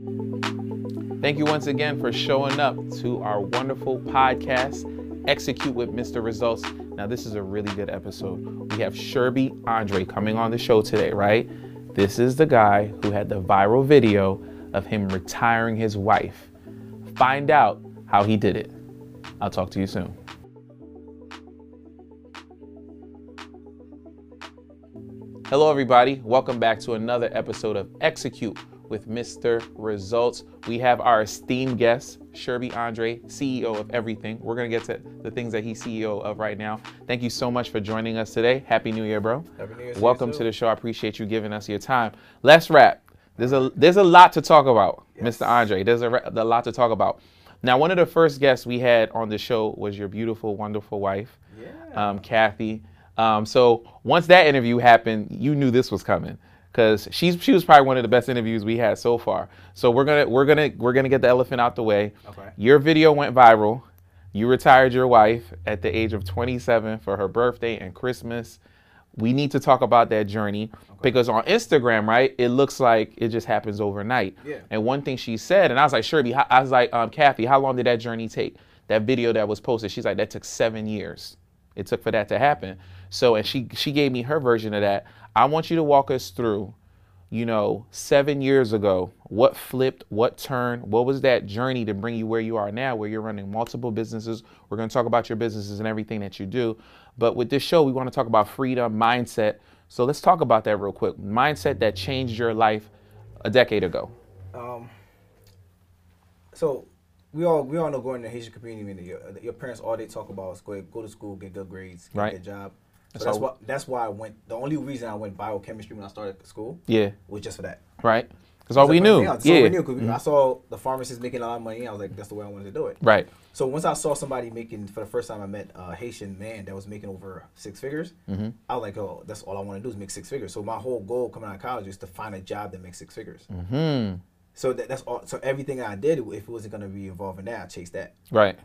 Thank you once again for showing up to our wonderful podcast, Execute with Mr. Results. Now, this is a really good episode. We have Sherby Andre coming on the show today, right? This is the guy who had the viral video of him retiring his wife. Find out how he did it. I'll talk to you soon. Hello, everybody. Welcome back to another episode of Execute with Mr. Results. We have our esteemed guest, Sherby Andre, CEO of Everything. We're going to get to the things that he's CEO of right now. Thank you so much for joining us today. Happy New Year, bro. Happy New Year Welcome to the show. I appreciate you giving us your time. Let's wrap. There's a there's a lot to talk about, Mr. Andre. There's a, a lot to talk about. Now, one of the first guests we had on the show was your beautiful, wonderful wife, Yeah. um, Kathy. Um, so once that interview happened, you knew this was coming because she's she was probably one of the best interviews we had so far. So we're gonna we're gonna we're gonna get the elephant out the way. Okay. Your video went viral. You retired your wife at the age of 27 for her birthday and Christmas. We need to talk about that journey because on Instagram, right, it looks like it just happens overnight. Yeah. And one thing she said, and I was like, Sherby, I was like, um, Kathy, how long did that journey take? That video that was posted, she's like, that took seven years. It took for that to happen. So, and she she gave me her version of that. I want you to walk us through, you know, seven years ago, what flipped, what turned, what was that journey to bring you where you are now, where you're running multiple businesses. We're going to talk about your businesses and everything that you do. But with this show, we want to talk about freedom, mindset. So let's talk about that real quick. Mindset that changed your life a decade ago. Um, so we all we all know going to the Haitian community, I mean, your, your parents all they talk about is go go to school, get good grades, get Right. a job. So That's why that's why I went. The only reason I went biochemistry when I started school Yeah, was just for that. right? Because all It's we knew. yeah, that's Yeah, all we knew 'cause we- I saw the pharmacists making a lot of money. I was like, that's the way I wanted to do it. right. So once I saw somebody making for the first time, I met a Haitian man that was making over six figures. Mm-hmm. I was like, oh, that's all I want to do is make six figures. So my whole goal coming out of college is to find a job that makes six figures. Hmm. So that, that's all. So everything I did, if it wasn't going to be involved in that, I chased that. Right.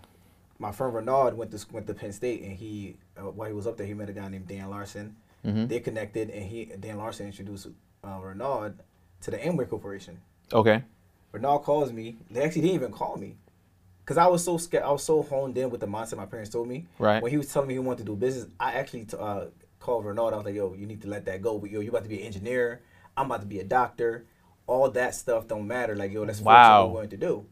My friend Renard went to went to Penn State, and he uh, while he was up there, he met a guy named Dan Larson. Mm-hmm. They connected, and he Dan Larson introduced uh, Renard to the Amway Corporation. Okay. Renard calls me. They actually didn't even call me. Cause I was so scared, I was so honed in with the mindset my parents told me. Right. When he was telling me he wanted to do business, I actually t- uh, called Renard. I was like, "Yo, you need to let that go. Yo, you about to be an engineer. I'm about to be a doctor. All that stuff don't matter. Like, yo, let's Wow. what you're going to do."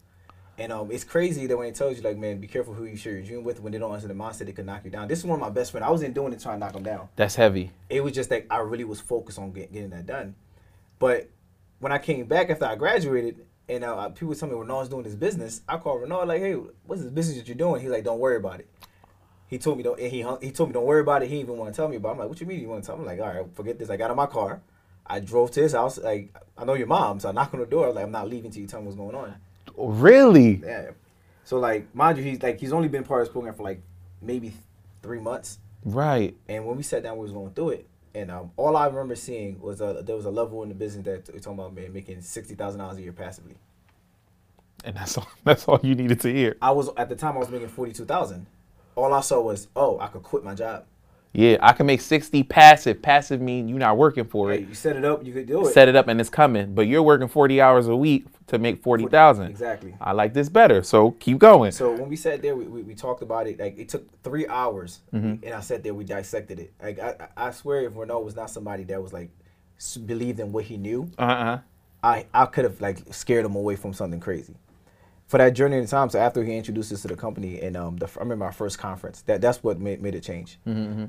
And um, it's crazy that when they tells you, like, man, be careful who you share your dream with. When they don't answer the mindset, they could knock you down. This is one of my best friends. I wasn't doing it trying to knock him down That's heavy. it was just like I really was focused on get, getting that done. But when I came back after I graduated, and uh, people tell me Renard's doing this business, I called Renard like, "Hey, what's this business that you're doing?" He's like, "Don't worry about it." He told me don't. And he hung- he told me don't worry about it. He didn't even want to tell me about. it. I'm like, "What you mean you want to tell me?" I'm like, "All right, forget this." I got in my car. I drove to his house. Like, I know your mom, so I knocked on the door. I was like, I'm not leaving till you tell me what's going on. Really? Yeah. So like, mind you, he's like he's only been part of this program for like maybe three months. Right. And when we sat down, we was going through it. And um, all I remember seeing was uh, there was a level in the business that we're talking about man making sixty thousand dollars a year passively. And that's all. That's all you needed to hear. I was at the time I was making forty two thousand. All I saw was oh I could quit my job. Yeah, I can make sixty passive. Passive mean you're not working for Hey, it. you set it up, you could do it. Set it up and it's coming. But you're working forty hours a week to make forty thousand. Exactly. I like this better. So keep going. So when we sat there, we, we, we talked about it. Like it took three hours, Mm-hmm. and I sat there, we dissected it. Like I, I swear, if Renault was not somebody that was like believed in what he knew, Uh uh I I could have like scared him away from something crazy. For that journey in time, so after he introduced us to the company, and um, the, I remember our first conference. That that's what made, made it change.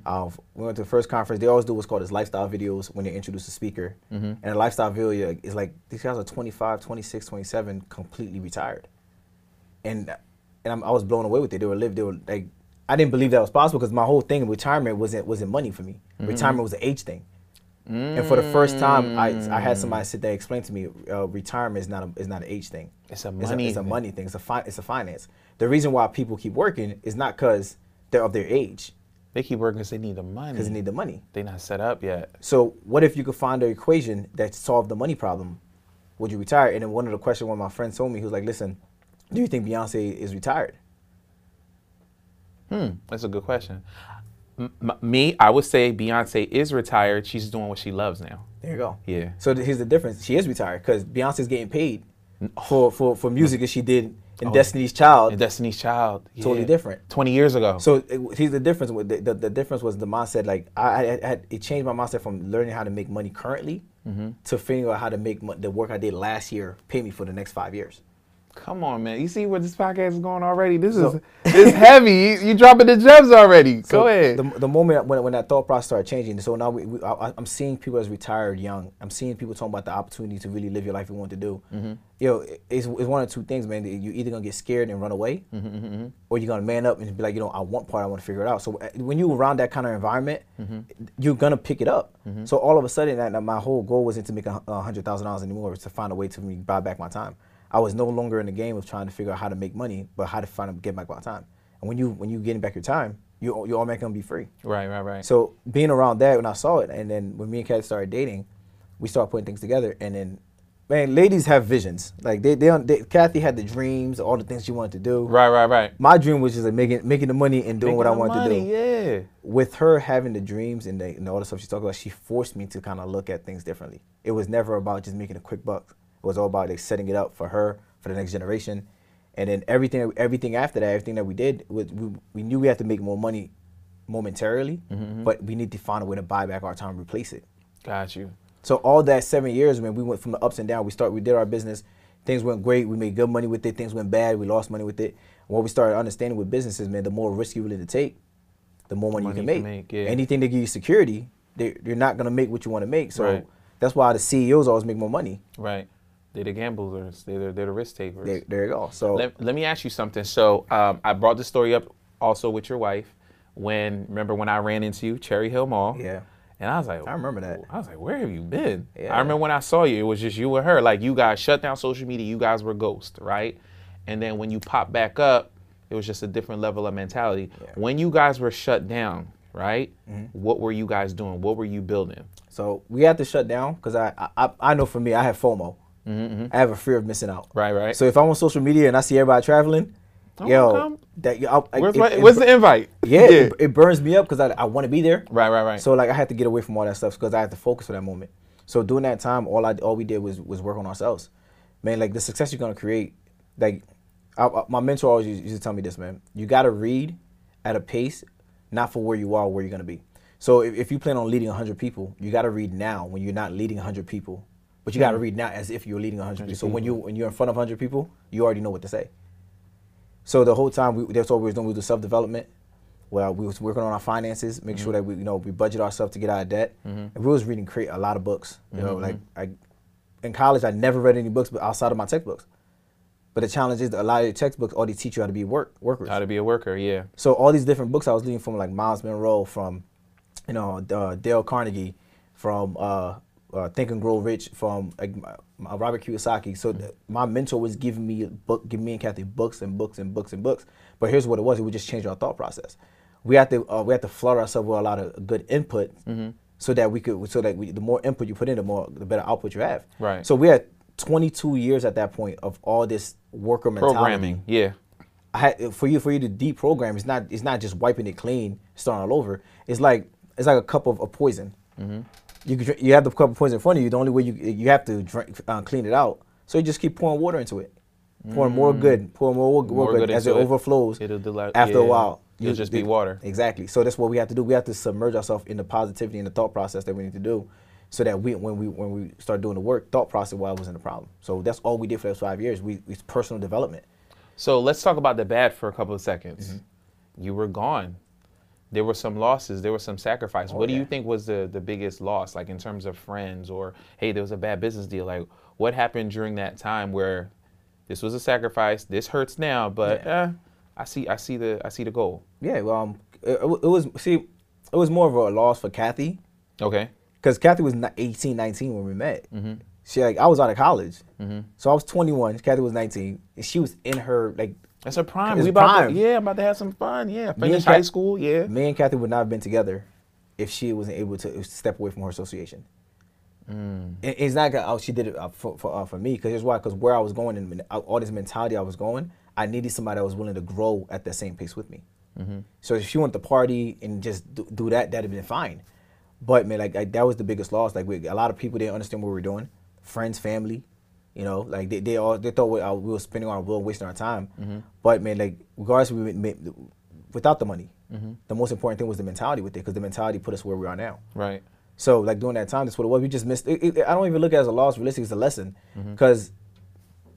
Uh, we went to the first conference. They always do what's called as lifestyle videos when they introduce a speaker. And a lifestyle video is like these guys are 25, 26, 27, completely retired. And and I'm, I was blown away with it. They were live. They were like, I didn't believe that was possible because my whole thing in retirement wasn't wasn't money for me. Retirement was an age thing. And for the first time, I, I had somebody sit there and explain to me, uh, retirement is not a, is not an age thing. It's a It's a, money it's a thing. money thing. It's a fi- it's a finance. The reason why people keep working is not because they're of their age, They keep working because they need the money. because they need the money. They not set up yet. So what if you could find an equation that solved the money problem? Would you retire? And then one of the questions one of my friends told me, he was like, "Listen, do you think Beyonce is retired?" Hmm, that's a good question. M- m- me, I would say Beyonce is retired. She's doing what she loves now. There you go. Yeah. So th- here's the difference. She is retired because Beyonce's getting paid for for for music as she did in oh, Destiny's Child. And Destiny's Child. Totally different. 20 years ago. So it, here's the difference. The, the, the difference was the mindset. Like I, I had it changed my mindset from learning how to make money currently mm-hmm. to figuring out how to make mo- the work I did last year pay me for the next five years. Come on, man. You see where this podcast is going already? This is this heavy. You, you dropping the gems already. So Go ahead. The, the moment when, when that thought process started changing, so now we, we, I, I'm seeing people as retired young. I'm seeing people talking about the opportunity to really live your life you want to do. Mm-hmm. You know, it's, it's one of two things, man. You're either gonna get scared and run away, Mm-hmm, or you're gonna man up and be like, you know, I want part, I want to figure it out. So uh, when you're around that kind of environment, Mm-hmm. you're gonna pick it up. So all of a sudden, that, that my whole goal wasn't to make a a hundred thousand dollars anymore. It was to find a way to me buy back my time. I was no longer in the game of trying to figure out how to make money, but how to find to get back my time. And when you when you getting back your time, you you're automatically gonna be free. right, right, right. So being around that when I saw it, and then when me and Kat started dating, we started putting things together. And then, man, ladies have visions. Like they, they, they Kathy had the dreams, all the things she wanted to do. right, right, right. My dream was just like making making the money and doing what I wanted money, to do. Yeah. With her having the dreams and, the, and all the stuff she talked about, she forced me to kind of look at things differently. It was never about just making a quick buck. It was all about like, setting it up for her, for the next generation. And then everything everything after that, everything that we did, was, we, we knew we had to make more money momentarily, Mm-hmm, but we need to find a way to buy back our time and replace it. Got you. So all that seven years, man, we went from the ups and downs. We start, we did our business. Things went great. We made good money with it. Things went bad. We lost money with it. What we started understanding with businesses, man, the more risk you're willing to take, the more money, Money you can you make. can make, yeah. Anything that give you security, they, you're not gonna make what you want to make. So Right. that's why the CEOs always make more money. Right. They're the gamblers. They're the, they're the risk takers. There, there you go. So Let, let me ask you something. So um, I brought the story up also with your wife when remember when I ran into you, Cherry Hill Mall. yeah, And I was like, I remember that. I was like, where have you been? Yeah. I remember when I saw you, it was just you and her. Like you guys shut down social media. You guys were ghost, right? And then when you popped back up, it was just a different level of mentality. Yeah. When you guys were shut down, right? Mm-hmm. What were you guys doing? What were you building? So we had to shut down because I, I I know for me, I have FOMO. I have a fear of missing out. Mm-hmm, Right, right. So if I'm on social media and I see everybody traveling, Oh, yo, come. that yo, I, Where's, it- my, it- where's the invite? yeah, It, it burns me up because I, I want to be there. Right, right, right. So like I had to get away from all that stuff because I had to focus for that moment. So during that time, all I all we did was was work on ourselves, man. Like the success you're gonna create, like I, I- my mentor always used used to tell me this, man. You gotta read at a pace, not for where you are, where you're gonna be. So if, if you plan on leading 100 people, you gotta read now when you're not leading 100 people, but you gotta read now as if you're leading 100 people. So when you when you're in front of 100 people, you already know what to say. So the whole time we, that's what we was doing. We do self development. Well, we was working on our finances, make sure that we, you know, we budget ourselves to get out of debt. And we was reading cra- a lot of books. You know, like I, in college, I never read any books, but outside of my textbooks. But the challenge is that a lot of your textbooks, they teach you how to be work workers. How to be a worker, yeah. So all these different books I was reading from like Myles Munroe, from you know uh, Dale Carnegie, from uh, uh, Think and Grow Rich, from like, my- my Robert Kiyosaki. So th- my mentor was giving me book, giving me and Kathy books and books and books and books. But here's what it was: it would just change our thought process. We have to uh, we have to flood ourselves with a lot of good input, so that we could so that we, the more input you put in, the more the better output you have. Right. So we had 22 years at that point of all this worker mentality. Programming, yeah. I had, for you for you to deprogram it's not it's not just wiping it clean starting all over it's like it's like a cup of, a poison you you have the cup of poison in front of you the only way you you have to drink uh, clean it out so you just keep pouring water into it pouring more good pouring more, more, More good, good as it it. overflows It'll deli- after yeah. a while It'll just be water. exactly so that's what we have to do we have to submerge ourselves in the positivity and the thought process that we need to do so that we when we when we start doing the work thought process why wasn't a problem so that's all we did for those five years we it's personal development So let's talk about the bad for a couple of seconds. Mm-hmm. You were gone. There were some losses. There was some sacrifice. what do Oh, you think was the, the biggest loss, like in terms of friends or hey, there was a bad business deal? Like what happened during that time where this was a sacrifice, this hurts now, but eh, I see I see the I see the goal. Yeah, well, um, it, it was see, it was more of a loss for Kathy Okay. because Kathy was 18, 19 when we met. Mm-hmm. She like I was out of college, so I was 21. Kathy was 19, and she was in her like. That's a prime. It's we about prime. To, yeah, I'm about to have some fun. Yeah. and Finish Kat- high school. Yeah. Me and Kathy would not have been together if she wasn't able to step away from her association. Mm. It- It's not that oh, she did it uh, for for, uh, for me because here's why because where I was going and uh, all this mentality I was going, I needed somebody that was willing to grow at the same pace with me. Mm-hmm. So if she went to party and just do, do that, that'd have been fine. But man, like, like that was the biggest loss. Like we, a lot of people didn't understand what we were doing. Friends, family, You know, like they, they all they thought we, uh, we were spending our will, wasting our time. Mm-hmm. But man, like regardless, we made, without the money, Mm-hmm. the most important thing was the mentality with it, because the mentality put us where we are now. Right. So like during that time, that's what it was. We just missed. It, it, I don't even look at it as a loss. Realistically, it's a lesson, Mm-hmm. because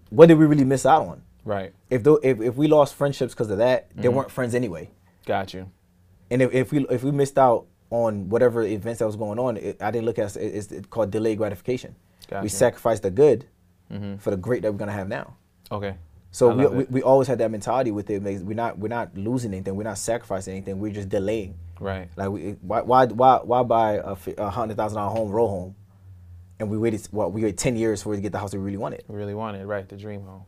what did we really miss out on? Right. If though if, if we lost friendships because of that, they Mm-hmm. weren't friends anyway. Got you. And if, if we if we missed out on whatever events that was going on, it, I didn't look at it, it's it's called delayed gratification. Gotcha. We sacrificed the good Mhm. for the great that we're gonna have now. Okay. So we, we, we always had that mentality with it. We're not we're not losing anything. We're not sacrificing anything. We're just delaying. Right. Like we, why why why why buy a, a hundred thousand dollar home row home, and we waited what we waited ten years for it to get the house we really wanted. We really wanted, right, the dream home.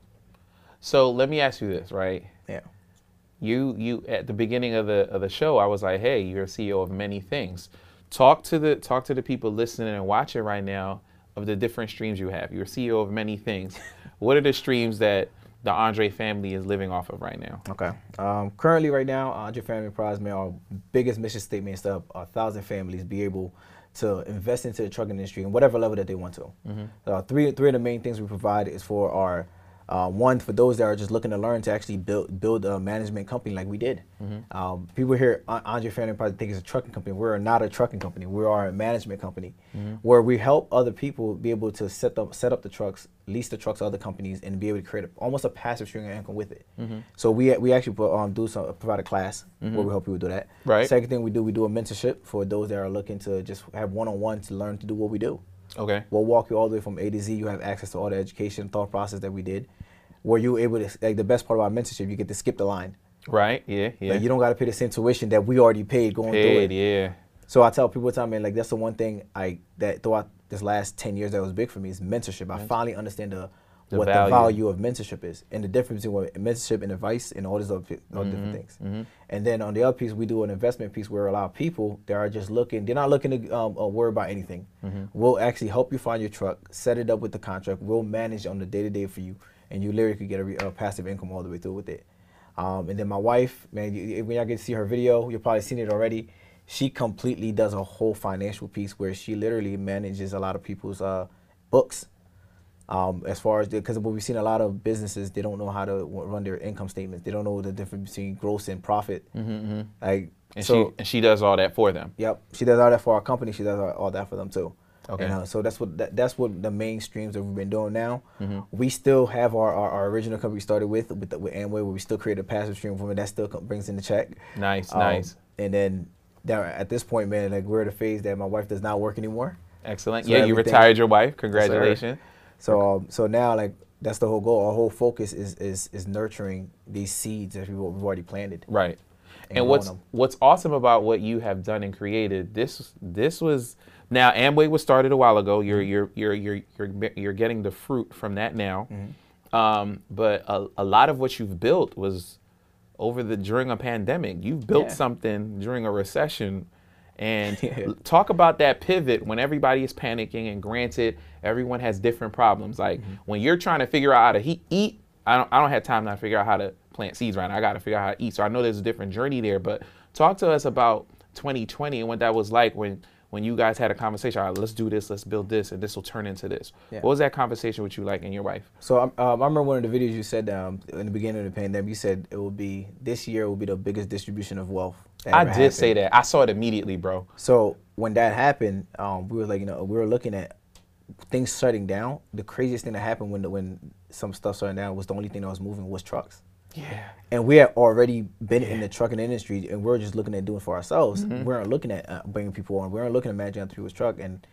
So let me ask you this, right? Yeah. You you at the beginning of the of the show, I was like, hey, you're a CEO of many things. Talk to the talk to the people listening and watching right now of the different streams you have. You're CEO of many things. what are the streams that the Andre family is living off of right now? Okay. Um, currently, right now, Andre Family Enterprise, man, our biggest mission statement is to help a thousand families be able to invest into the trucking industry in whatever level that they want to. Uh, three, three of the main things we provide is for our uh, one for those that are just looking to learn to actually build build a management company like we did. Um, people here, An- Andre Family Enterprise, think it's a trucking company. We're not a trucking company. We are a management company where we help other people be able to set up set up the trucks, lease the trucks to other companies, and be able to create a, almost a passive stream of income with it. So we we actually put, um, do some provide a class where we help people do that. Right. Second thing we do, we do a mentorship for those that are looking to just have one on one to learn to do what we do. Okay. We'll walk you all the way from A to Z. You have access to all the education thought process that we did. Where you able to like the best part about mentorship, you get to skip the line. Right. Yeah. Yeah. Like you don't got to pay the same tuition that we already paid going through Paid, it. yeah. So I tell people time, man, like that's the one thing I that throughout this last ten years that was big for me is mentorship. I finally understand the, The what value. the value of mentorship is and the difference between what mentorship and advice and all these other, Mm-hmm, different things. And then on the other piece, we do an investment piece where a lot of people that are just looking, they're not looking to um, uh, worry about anything. Mm-hmm. We'll actually help you find your truck, set it up with the contract. We'll manage on the day to day for you, and you literally could get a, re- a passive income all the way through with it. Um, and then my wife, man, you, when y'all get to see her video, you've probably seen it already. She completely does a whole financial piece where she literally manages a lot of people's uh, books. Um, as far as because what we've seen a lot of businesses, they don't know how to run their income statements. They don't know the difference between gross and profit. Mm-hmm, Like And so, she and she does all that for them. Yep, she does all that for our company. She does all, all that for them too. Okay. Uh, so that's what that, that's what the main streams that we've been doing now. Mm-hmm. We still have our, our, our original company we started with with, the, with Amway, where we still create a passive stream from it that still brings in the check. Nice, Um, nice. And then there, at this point, man, like we're at a phase that my wife does not work anymore. Excellent. so yeah, you retired your wife. Congratulations. So um, so now like that's the whole goal. Our whole focus is is, is nurturing these seeds that we've, we've already planted. Right. And And, what's what's awesome about what you have done and created this this was now Amway was started a while ago. You're Mm-hmm. you're you're you're you're, you're getting the fruit from that now. Um, but a, a lot of what you've built was over the during a pandemic. You've built Yeah. something during a recession. And Yeah. talk about that pivot when everybody is panicking. And granted, everyone has different problems. Like Mm-hmm. when you're trying to figure out how to he- eat, I don't, I don't have time now to figure out how to plant seeds right now. I got to figure out how to eat. So I know there's a different journey there. But talk to us about 2020 and what that was like when when you guys had a conversation. All right, let's do this. Let's build this, and this will turn into this. Yeah. What was that conversation with you like and your wife? So um, um, I remember one of the videos you said um, in the beginning of the pandemic. You said it will be this year will be the biggest distribution of wealth. I did say that. I saw it immediately, bro. So when that happened, um, we were like, you know, we were looking at things shutting down. The craziest thing that happened when the, when some stuff shut down was the only thing that was moving was trucks. Yeah. And we had already been in the trucking industry, and we are just looking at doing it for ourselves. Mm-hmm. We weren't looking at uh, bringing people on. We weren't looking at managing other people's truck. And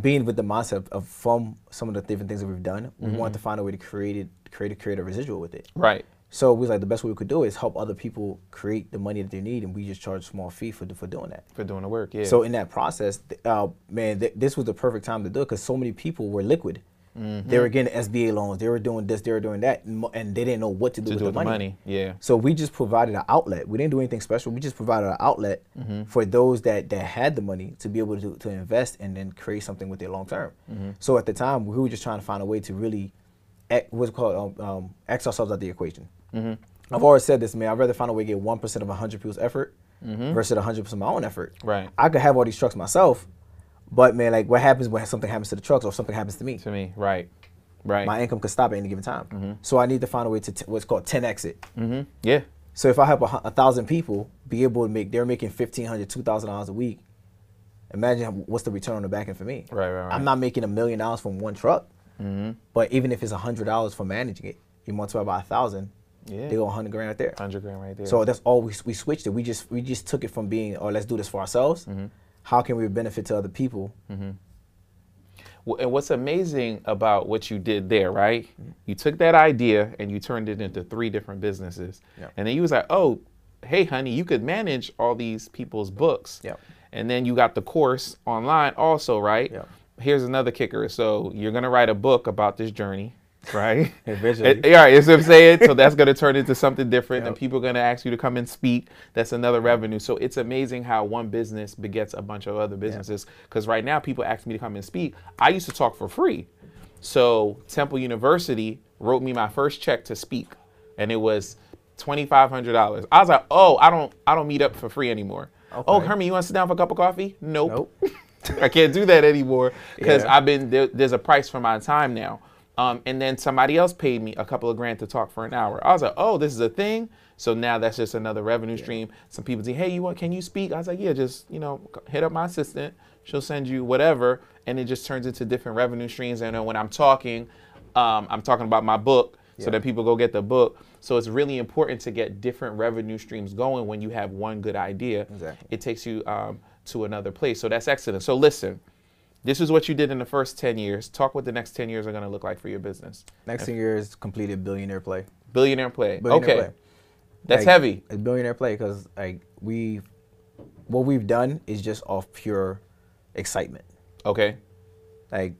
being with the mindset of, from some of the different things that we've done, we Mm-hmm. wanted to find a way to create it, create a, create a residual with it. Right. So we was like, the best way we could do is help other people create the money that they need, and we just charge a small fee for for doing that. For doing the work. Yeah. So in that process, uh, man, th- this was the perfect time to do it because so many people were liquid. Mm-hmm. They were getting SBA loans. They were doing this. They were doing that, and they didn't know what to do to with do the with the money. money. Yeah. So we just provided an outlet. We didn't do anything special. We just provided an outlet Mm-hmm. for those that, that had the money to be able to, to invest and then create something with their long term. Mm-hmm. So at the time, we were just trying to find a way to really, ex- what's called, um, um, X ourselves out the equation. Mm-hmm. I've always said this, man. I'd rather find a way to get 1% of 100 people's effort versus 100% of my own effort. Mm-hmm. Right. I could have all these trucks myself, but man, like what happens when something happens to the trucks or something happens to me? To me. Right. Right. My income could stop at any given time. So I need to find a way to t- what's called 10 exit. Mm-hmm. Yeah. So if I help a, a thousand people be able to make, they're making fifteen hundred, two thousand dollars a week. Imagine what's the return on the back end for me. Right, right, right. I'm not making a million dollars from one truck, Mm-hmm. but even if it's a hundred dollars for managing it, you multiply by a thousand, Yeah. they go a hundred grand right there. Hundred grand right there. So that's all we, we switched it. We just we just took it from being, oh, let's do this for ourselves. Mm-hmm. How can we benefit to other people? Well, and what's amazing about what you did there, right? You took that idea and you turned it into three different businesses. Yep. And then you was like, oh, hey, honey, you could manage all these people's books. Yep. And then you got the course online also, right? Yep. Here's another kicker. So you're gonna write a book about this journey, right? Eventually. Eh, yeah, that's what I'm saying. So that's gonna turn into something different, and people are gonna ask you to come and speak. That's another revenue. So it's amazing how one business begets a bunch of other businesses. Because right now, people ask me to come and speak. I used to talk for free. So Temple University wrote me my first check to speak, and it was twenty five hundred dollars. I was like, oh, I don't, I don't meet up for free anymore. Oh, Okay. Herman, you want to sit down for a cup of coffee? Nope. Nope. I can't do that anymore because Yeah. I've been there, there's a price for my time now. Um, and then somebody else paid me a couple of grand to talk for an hour. I was like, oh, this is a thing. So now that's just another revenue stream. Some people say, hey, you want? Can you speak? I was like, yeah, just you know, hit up my assistant. She'll send you whatever, and it just turns into different revenue streams. And then when I'm talking, um, I'm talking about my book, so Yeah. that people go get the book. So it's really important to get different revenue streams going when you have one good idea. Exactly. It takes you um, to another place. So that's excellent. So listen, this is what you did in the first 10 years. Talk what the next 10 years are going to look like for your business. Next thing year is completed billionaire play. Billionaire play. Billionaire okay. play. That's Like, heavy. A billionaire play because like we, what we've done is just off pure excitement. Okay. Like,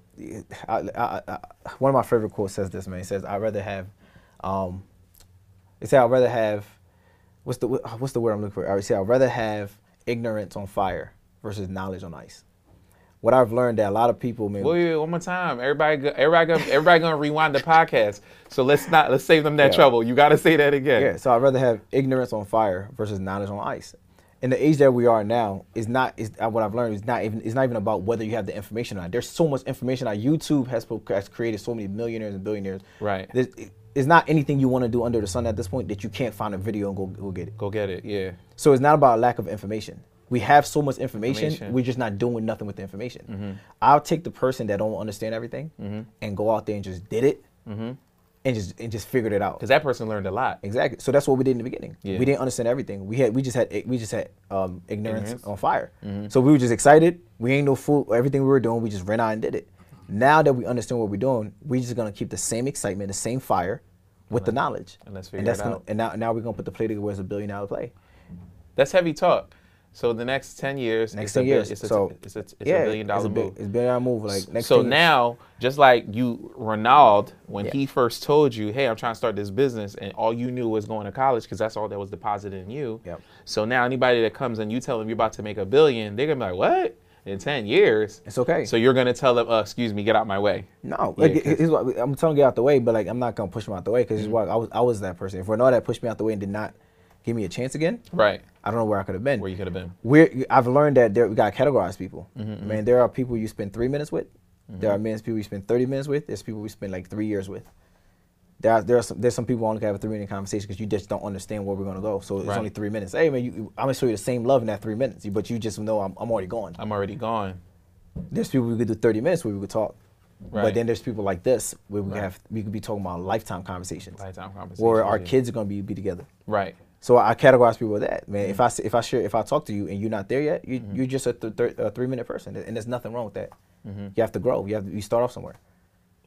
I, I, I, one of my favorite quotes says this, man. It says, "I'd rather have," um, it said, "I'd rather have," what's the what's the word I'm looking for? I would say, "I'd rather have ignorance on fire versus knowledge on ice." What I've learned that a lot of people, man, Wait, wait, one more time. Everybody, go, everybody, gonna, everybody gonna rewind the podcast. So let's not let's save them that Yeah. trouble. You got to say that again. Yeah, so I'd rather have ignorance on fire versus knowledge on ice. In the age that we are now, is not is uh, what I've learned is not even it's not even about whether you have the information or not. There's so much information. out. YouTube has has created so many millionaires and billionaires. Right. There's, it's not anything you want to do under the sun at this point that you can't find a video and go go get it. Go get it. Yeah. So it's not about a lack of information. We have so much information, Information. we're just not doing nothing with the information. Mm-hmm. I'll take the person that don't understand everything mm-hmm. and go out there and just did it mm-hmm. and just and just figured it out. Because that person learned a lot. Exactly. So that's what we did in the beginning. Yeah. We didn't understand everything. We had we just had we just had um, ignorance, Ignorance. on fire. So we were just excited. We ain't no fool. Everything we were doing, we just ran out and did it. Now that we understand what we're doing, we're just gonna keep the same excitement, the same fire, with the knowledge. and let's figure that's it gonna. And now now we're gonna put the play together where it's a billion dollar play. That's heavy talk. So the next 10 years, Next it's ten a, years. it's a, so it's a, it's yeah, a billion dollar it's a move. It's a billion dollar move. Like next so 10 years. now, just like you, Ronald, when Yeah. he first told you, "Hey, I'm trying to start this business," and all you knew was going to college because that's all that was deposited in you. Yep. So now, anybody that comes and you tell them you're about to make a billion, they're gonna be like, "What?" In ten years. it's okay. So you're gonna tell them, uh, "Excuse me, get out my way." No, Yeah, like, what, I'm telling you out the way, but like I'm not gonna push him out the way because Mm-hmm. I was I was that person. If Renault had pushed me out the way and did not give me a chance again, Right. I don't know where I could have been. Where you could have been. We're, I've learned that there, we got to categorize people. Mm-hmm, Man, there are people you spend three minutes with. There are men, people you spend 30 minutes with. There's people we spend like three years with. There are, there are some, there's some people only have a three minute conversation because you just don't understand where we're going to go. So it's Right. only three minutes. Hey, man, you, I'm going to show you the same love in that three minutes, but you just know I'm, I'm already gone. I'm already gone. There's people we could do 30 minutes where we could talk. Right. But then there's people like this where we Right. have we could be talking about lifetime conversations, Lifetime conversations. where our yeah. kids are going to be, be together. Right. So I categorize people with that, man. Mm-hmm. If I if I share if I talk to you and you're not there yet, you you're just a, th- th- a three minute person, and there's nothing wrong with that. Mm-hmm. You have to grow. You have to, you start off somewhere.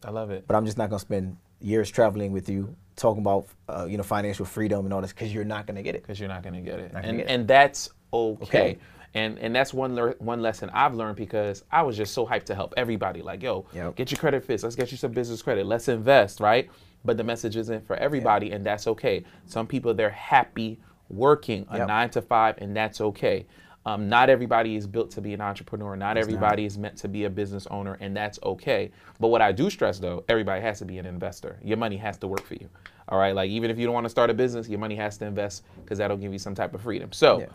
I love it. But I'm just not gonna spend years traveling with you talking about uh, you know financial freedom and all this because you're not gonna get it. because you're not going to get it, gonna and get it. and that's okay. Okay. And and that's one lear- one lesson I've learned because I was just so hyped to help everybody. Like, yo, Yep. get your credit fixed. Let's get you some business credit. Let's invest, right? But the message isn't for everybody, and that's okay. Some people they're happy working a Yep. nine to five, and that's okay. Um, not everybody is built to be an entrepreneur. Not everybody is meant to be a business owner, and that's okay. But what I do stress though, everybody has to be an investor. Your money has to work for you. All right, like even if you don't want to start a business, your money has to invest because that'll give you some type of freedom. So, Yeah.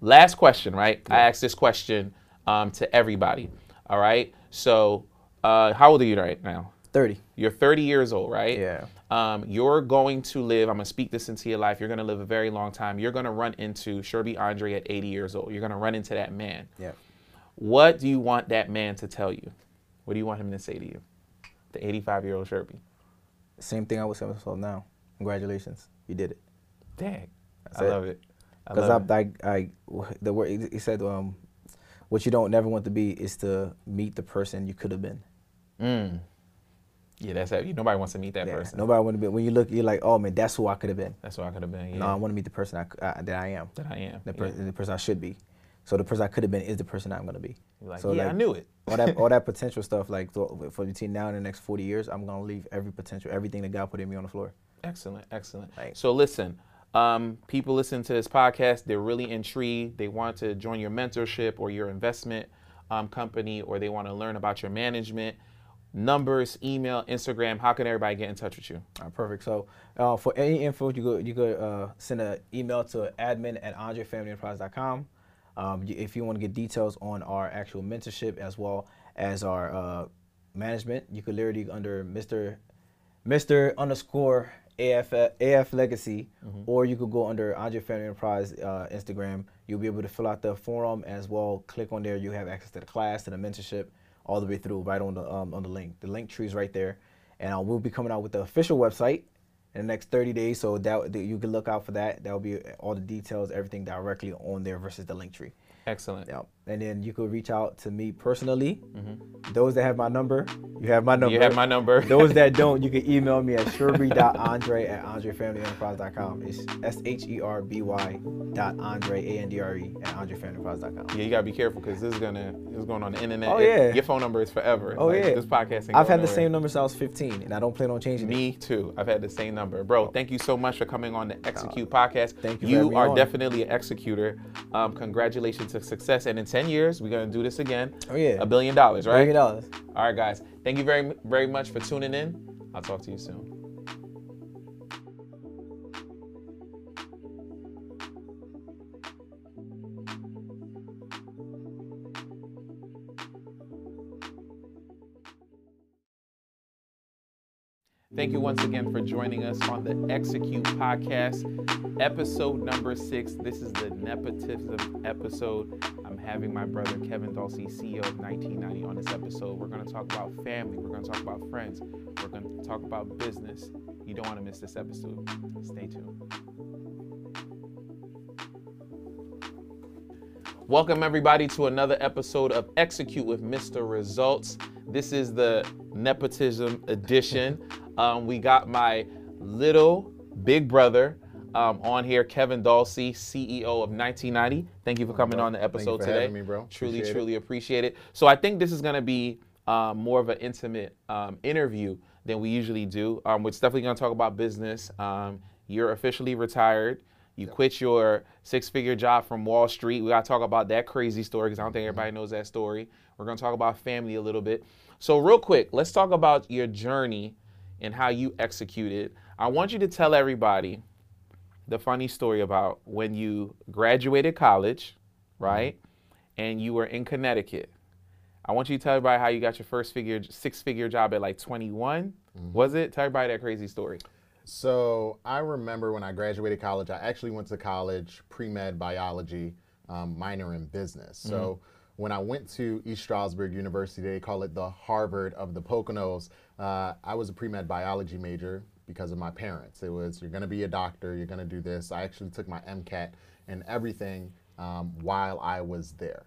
last question, right? I asked this question um, to everybody. All right, so uh, how old are you right now? 30. You're 30 years old, right? Yeah. Um, you're going to live, I'm going to speak this into your life. You're going to live a very long time. You're going to run into Sherby Andre at 80 years old. You're going to run into that man. Yeah. What do you want that man to tell you? What do you want him to say to you? The 85 year old Sherby. Same thing I would say myself now. Congratulations, you did it. Dang. That's I it. love it. Because I. I, I, the word he he said, um, what you don't never want to be is to meet the person you could have been. Mm. Yeah, that's that. Nobody wants to meet that Yeah, person. Nobody want to be. When you look, you're like, oh man, that's who I could have been. That's what I could have been. Yeah. No, I want to meet the person I, uh, that I am, that I am. the, yeah. the person I should be. So the person I could have been is the person I'm gonna be. You're like, so yeah, I knew it. all that all that potential stuff like for between now and the next 40 years i'm gonna leave every potential everything that god put in me on the floor Excellent, excellent. Right. So listen, um, people listen to this podcast. They're really intrigued. They want to join your mentorship or your investment um, company, or they want to learn about your management. Numbers, email, Instagram. How can everybody get in touch with you? all right perfect so uh, for any info you could you could uh, send an email to admin at andrefamilyenterprise.com um, if you want to get details on our actual mentorship as well as our uh, management you could literally under mr mr underscore AF, AF Legacy, or you could go under Andre Family Enterprise uh, Instagram. You'll be able to fill out the forum as well. Click on there. You have access to the class, to the mentorship, all the way through, right on the um, on the link. The Linktree is right there, and uh, we'll be coming out with the official website in the next 30 days. So that that you can look out for that. That will be all the details, everything directly on there versus the Linktree. Excellent. Yeah, and then you could reach out to me personally. Those that have my number, you have my number. Mm-hmm. You have my number. Those that don't, you can email me at sherby.andre at andrefamilyenterprise.com. It's S H E R B Y dot Andre, A N D R E, at andrefamilyenterprise.com. Yeah, you gotta be careful because this is gonna it's going on the internet. Oh, It- yeah. your phone number is forever. Oh, Like, yeah. this podcast. I've had the same number since I was 15, and I don't plan on changing it. Me too. I've had the same number, bro. Thank you so much for coming on the Execute podcast. thank you You are on. definitely an executor. Um, congratulations to success. And in ten years, we're gonna do this again. Oh, yeah. A billion dollars, right? Million dollars. All right, guys. Thank you very very much for tuning in. I'll talk to you soon. Thank you once again for joining us on the Execute Podcast, episode number six. This is the nepotism episode. I'm having my brother Kevin Dulcie, CEO of 1990, on this episode. We're going to talk about family. We're going to talk about friends. We're going to talk about business. You don't want to miss this episode. Stay tuned. Welcome, everybody, to another episode of Execute with Mr. Results. This is the nepotism edition. Um, we got my little big brother um, on here, Kevin Dulcie, CEO of 1990. Thank you for coming on the episode for today. having me, bro. Truly, Appreciate it. truly appreciate it. So I think this is going to be um, more of an intimate um, interview than we usually do. Um, we're definitely going to talk about business. Um, you're officially retired. You quit your six-figure job from Wall Street. We got to talk about that crazy story because I don't think everybody knows that story. We're going to talk about family a little bit. So real quick, let's talk about your journey and how you executed. I want you to tell everybody the funny story about when you graduated college, mm-hmm. right? And you were in Connecticut. I want you to tell everybody how you got your first figure, six figure job at like 21. Mm-hmm. Was it? Tell everybody that crazy story. So I remember when I graduated college, I actually went to college, pre med biology, um, minor in business. So mm-hmm. When I went to East Stroudsburg University, they call it the Harvard of the Poconos. Uh, I was a pre med biology major because of my parents. It was, you're going to be a doctor, you're going to do this. I actually took my MCAT and everything um, while I was there.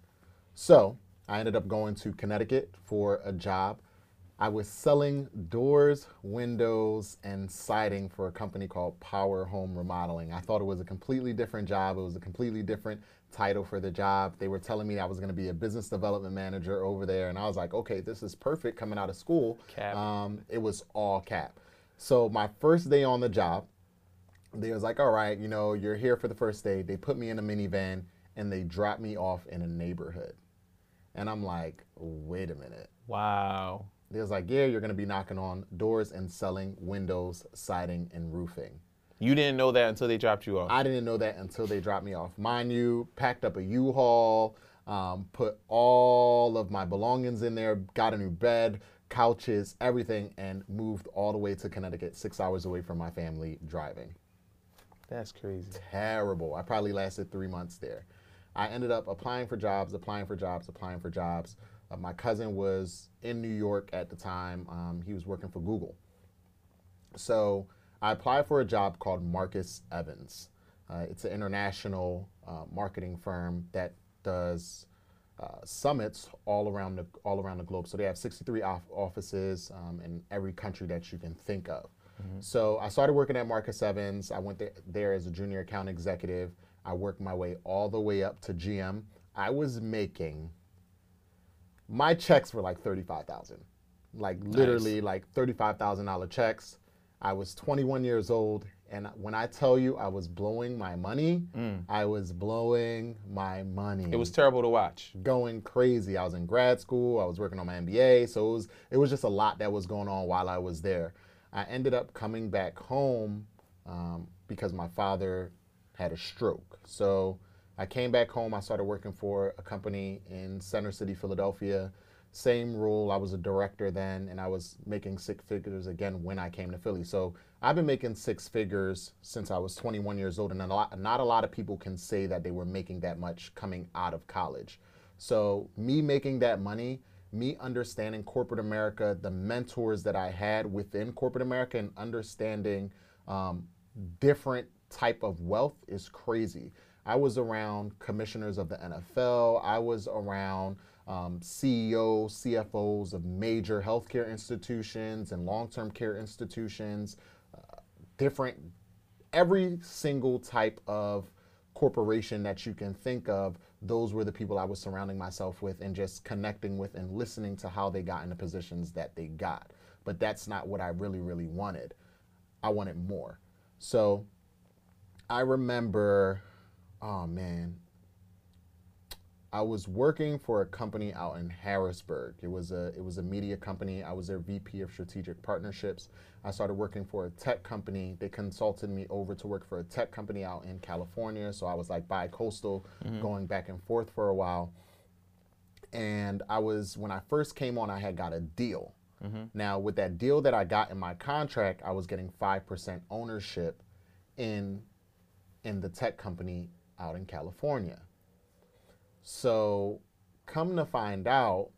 So I ended up going to Connecticut for a job. I was selling doors, windows, and siding for a company called Power Home Remodeling. I thought it was a completely different job. It was a completely different title for the job. They were telling me I was going to be a business development manager over there, and I was like, okay, this is perfect coming out of school. Cap. Um, it was all cap. So my first day on the job, they was like, all right, you know, you're here for the first day. They put me in a minivan and they dropped me off in a neighborhood. And I'm like, wait a minute. Wow. They was like, yeah, you're gonna be knocking on doors and selling windows, siding, and roofing. You didn't know that until they dropped you off. I didn't know that until they dropped me off. Mind you, packed up a U-Haul, um, put all of my belongings in there, got a new bed, couches, everything, and moved all the way to Connecticut, six hours away from my family, driving. That's crazy. Terrible. I probably lasted three months there. I ended up applying for jobs, applying for jobs, applying for jobs. Uh, my cousin was in New York at the time. Um, he was working for Google. So I applied for a job called Marcus Evans. Uh, it's an international uh, marketing firm that does uh, summits all around the all around the globe. So they have 63 off- offices um, in every country that you can think of. So I started working at Marcus Evans. I went there, there as a junior account executive. I worked my way all the way up to GM. I was making my checks were like 35,000. Like literally like $35,000 checks. I was 21 years old and when I tell you I was blowing my money, I was blowing my money It was terrible to watch. going crazy. I was in grad school. I was working on my MBA, so it was it was just a lot that was going on while I was there. I ended up coming back home um, because my father had a stroke. So I came back home. I started working for a company in Center City, Philadelphia. Same role. I was a director then, and I was making six figures again when I came to Philly. So I've been making six figures since I was 21 years old, and a lot, not a lot of people can say that they were making that much coming out of college. So me making that money, me understanding corporate America, the mentors that I had within corporate America, and understanding um, different type of wealth is crazy. I was around commissioners of the NFL. I was around um, CEOs, CFOs of major healthcare institutions and long-term care institutions, uh, different every single type of corporation that you can think of, those were the people I was surrounding myself with and just connecting with and listening to how they got in the positions that they got. But that's not what I really, really wanted. I wanted more. So I remember, oh man, I was working for a company out in Harrisburg. It was a it was a media company. I was their VP of strategic partnerships. I started working for a tech company. They consulted me over to work for a tech company out in California. So I was like bi-coastal, mm-hmm. going back and forth for a while. And I was when I first came on, I had got a deal. Mm-hmm. Now with that deal that I got in my contract, I was getting five percent ownership in in the tech company out in California. So, come to find out,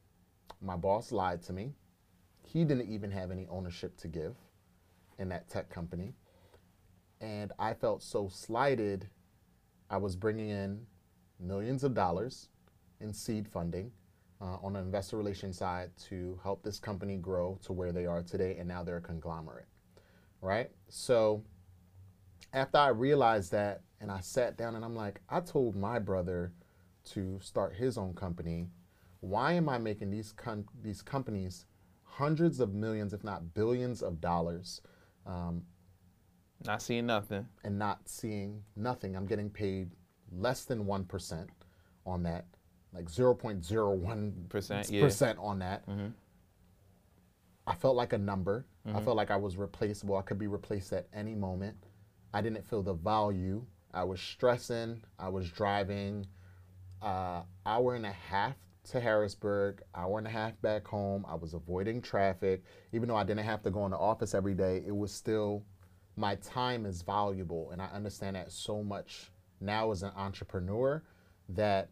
my boss lied to me. He didn't even have any ownership to give in that tech company. And I felt so slighted. I was bringing in millions of dollars in seed funding uh, on the investor relations side to help this company grow to where they are today. And now they're a conglomerate, right? So, after I realized that and I sat down and I'm like, I told my brother to start his own company. Why am I making these com- these companies hundreds of millions, if not billions of dollars, um, Not seeing nothing. and not seeing nothing? I'm getting paid less than one percent on that, like zero point zero one percent percent on that. I felt like a number. I felt like I was replaceable. I could be replaced at any moment. I didn't feel the value. I was stressing. I was driving uh, hour and a half to Harrisburg, hour and a half back home. I was avoiding traffic. Even though I didn't have to go in the office every day, it was still my time is valuable, and I understand that so much now as an entrepreneur that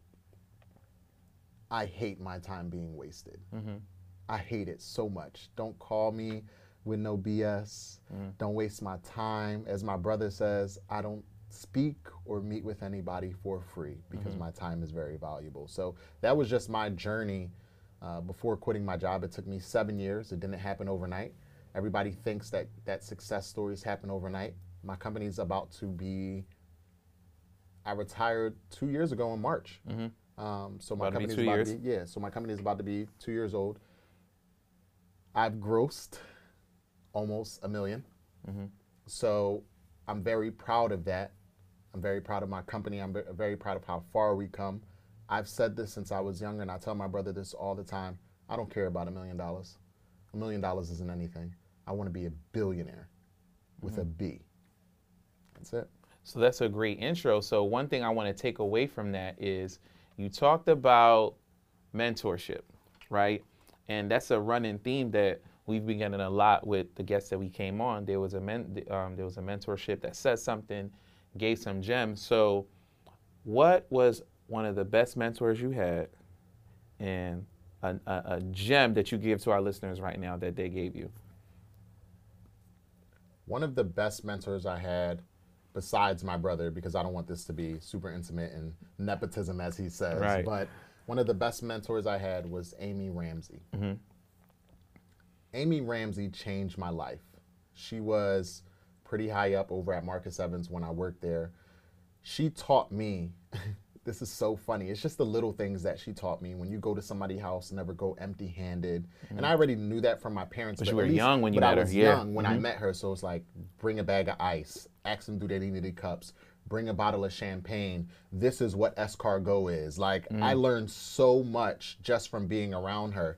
I hate my time being wasted. I hate it so much. Don't call me with no BS. Don't waste my time. As my brother says, I don't speak or meet with anybody for free because my time is very valuable. So that was just my journey uh, before quitting my job. It took me seven years. It didn't happen overnight. Everybody thinks that that success stories happen overnight. My company's about to be. I retired two years ago in March. Um, so my be company's about years. to be yeah. So my company is about to be two years old. I've grossed almost a 1000000 Mhm. So I'm very proud of that. I'm very proud of my company. I'm very proud of how far we come. I've said this since I was younger, and I tell my brother this all the time. I don't care about a million dollars. A million dollars isn't anything. I want to be a billionaire with a B. That's it. So that's a great intro. So one thing I want to take away from that is you talked about mentorship, right? and that's a running theme that we've been getting a lot with the guests that we came on. There was a men, um, there was a mentorship that said something, gave some gems. So, what was one of the best mentors you had, and a, a, a gem that you give to our listeners right now that they gave you? One of the best mentors I had, besides my brother, because I don't want this to be super intimate and nepotism, as he says, Right. but one of the best mentors I had was Amy Ramsey. Mm-hmm. Amy Ramsey changed my life. She was pretty high up over at Marcus Evans when I worked there. She taught me. this is so funny. It's just the little things that she taught me. When you go to somebody's house, never go empty-handed. And I mm-hmm. already knew that from my parents. Mm-hmm. But you were least- young when you met but I her, was yeah. young when I mm-hmm. met her, so it's like bring a bag of ice, ask them do they need any cups, bring a bottle of champagne. This is what escargot is. Like I mm-hmm. learned so much just from being around her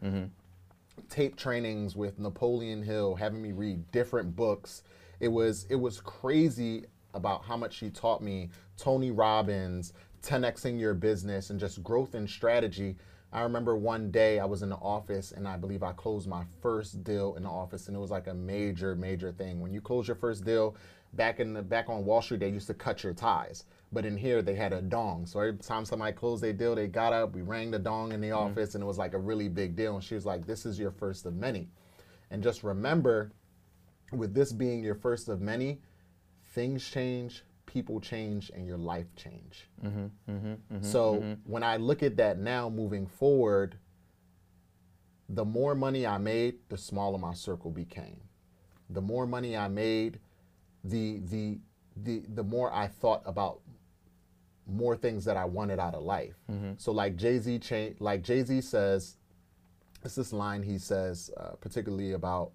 tape trainings with Napoleon Hill, having me read different books. It was it was crazy about how much she taught me. Tony Robbins, 10xing your business, and just growth and strategy. I remember one day I was in the office and I believe I closed my first deal in the office, and it was like a major, major thing. When you close your first deal, back in the back on Wall Street, they used to cut your ties. But in here, they had a dong. So every time somebody closed their deal, they got up, we rang the dong in the mm-hmm. office, and it was like a really big deal. And she was like, This is your first of many. And just remember, with this being your first of many, things change, people change, and your life change. Mm-hmm, mm-hmm, mm-hmm, so when I look at that now moving forward, the more money I made, the smaller my circle became. The more money I made, the the the the more I thought about more things that I wanted out of life. So like Jay Z, cha- like Jay Z says, it's this line he says, uh, particularly about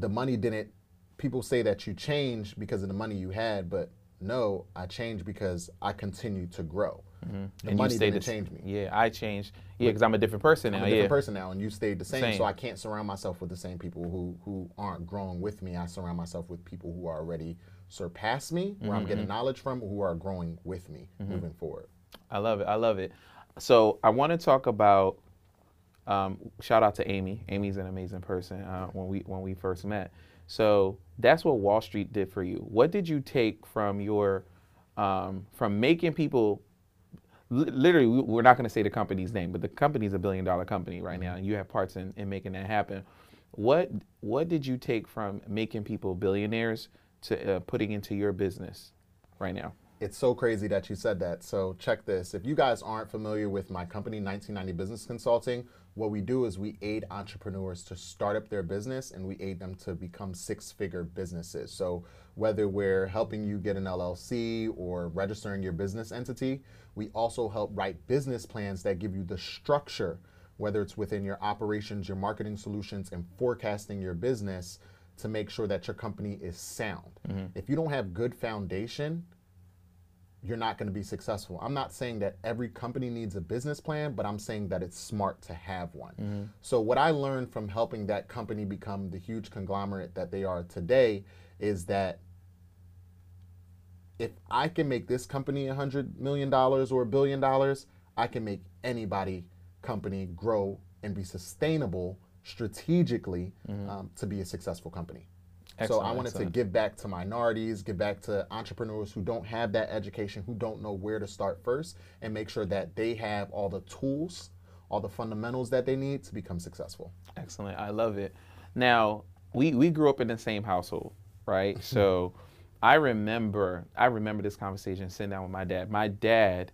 the money didn't. People say that you changed because of the money you had, but no, I changed because I continued to grow. The And money stayed didn't the change me. Yeah, I changed. Yeah, because I'm a different person now. I'm a different yeah. person now, and you stayed the same, Same. So I can't surround myself with the same people who who aren't growing with me. I surround myself with people who are already surpassed me, where I'm Mm-hmm. getting knowledge from, who are growing with me moving forward. I love it. I love it. So I want to talk about. Um, shout out to Amy. Amy's an amazing person. Uh, when we when we first met, so that's what Wall Street did for you. What did you take from your um, from making people? li- Literally, we- we're not going to say the company's name, but the company's a billion dollar company right now, and you have parts in, in making that happen. What what did you take from making people billionaires to uh, putting into your business right now? It's so crazy that you said that. So check this. If you guys aren't familiar with my company, 1990 Business Consulting, what we do is we aid entrepreneurs to start up their business and we aid them to become six-figure businesses. So whether we're helping you get an LLC or registering your business entity, we also help write business plans that give you the structure, whether it's within your operations, your marketing solutions, and forecasting your business to make sure that your company is sound. Mm-hmm. If you don't have good foundation, you're not going to be successful. I'm not saying that every company needs a business plan, but I'm saying that it's smart to have one. So, what I learned from helping that company become the huge conglomerate that they are today is that if I can make this company a $100 million or a billion dollars, I can make anybody company grow and be sustainable strategically um, to be a successful company. So I wanted excellent. to give back to minorities, give back to entrepreneurs who don't have that education, who don't know where to start first, and make sure that they have all the tools, all the fundamentals that they need to become successful. Excellent. I love it. Now, we, we grew up in the same household, right? so I remember I remember this conversation sitting down with my dad. My dad,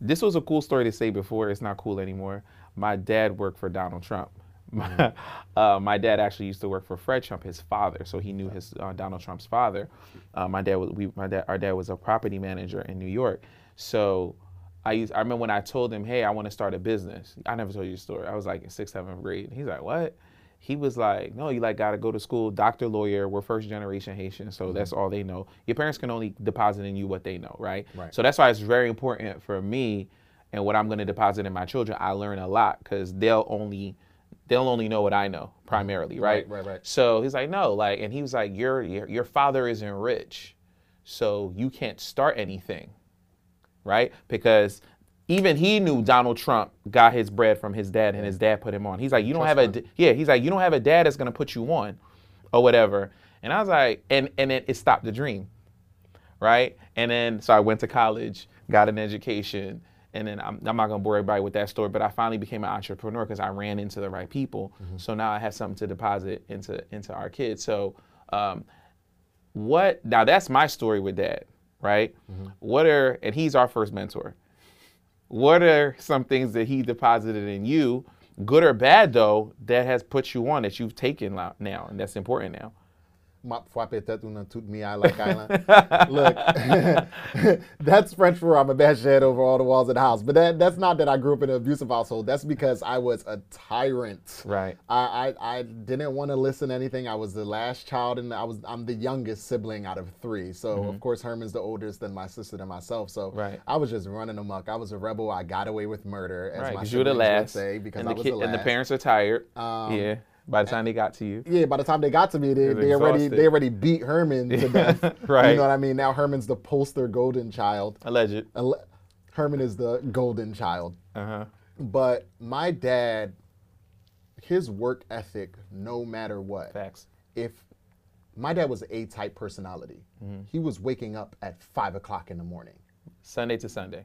this was a cool story to say before, it's not cool anymore. My dad worked for Donald Trump. My, uh, my dad actually used to work for Fred Trump, his father, so he knew his uh, Donald Trump's father. Uh, my dad was we, my dad our dad was a property manager in New York, so I used, I remember when I told him, hey, I want to start a business. I never told you the story. I was like in sixth, seventh grade. He's like, what? He was like, no, you like got to go to school, doctor, lawyer. We're first generation Haitian, so that's all they know. Your parents can only deposit in you what they know, right? Right. So that's why it's very important for me and what I'm going to deposit in my children. I learn a lot because they'll only they'll only know what I know primarily, right? Right, right, right. So he's like, no, like, and he was like, your your, your father isn't rich, so you can't start anything right? Because even he knew Donald Trump got his bread from his dad, and his dad put him on. He's like, you don't Trust have a yeah. He's like, you don't have a dad that's gonna put you on, or whatever. And I was like, and and it, it stopped the dream, right? And then so I went to college, got an education, and then I'm, I'm not gonna bore everybody with that story, but I finally became an entrepreneur because I ran into the right people. So now I have something to deposit into into our kids. So um, what now that's my story with dad, right? What are and he's our first mentor. What are some things that he deposited in you, good or bad though, that has put you on that you've taken now and that's important now? Frappe tête una toute mi like island. Look, that's French for I'm a bad shed over all the walls of the house. But that, that's not that I grew up in an abusive household. That's because I was a tyrant. Right. I, I, I didn't want to listen to anything. I was the last child, and I was I'm the youngest sibling out of three. So of course Herman's the oldest, than my sister, than myself. So Mm-hmm. Right. I was just running amok. I was a rebel. I got away with murder, as Right, my the siblings would last, say, because and I the was kid, the last. and the parents are tired. Um, yeah, by the time they got to you, Yeah, by the time they got to me, they, they already they already beat Herman to death. Right. You know what I mean? Now Herman's the poster golden child. alleged. Ele- Herman is the golden child. Uh huh. But my dad, his work ethic, no matter what, Facts. if my dad was A type personality, Mm-hmm. he was waking up at five o'clock in the morning Sunday to Sunday.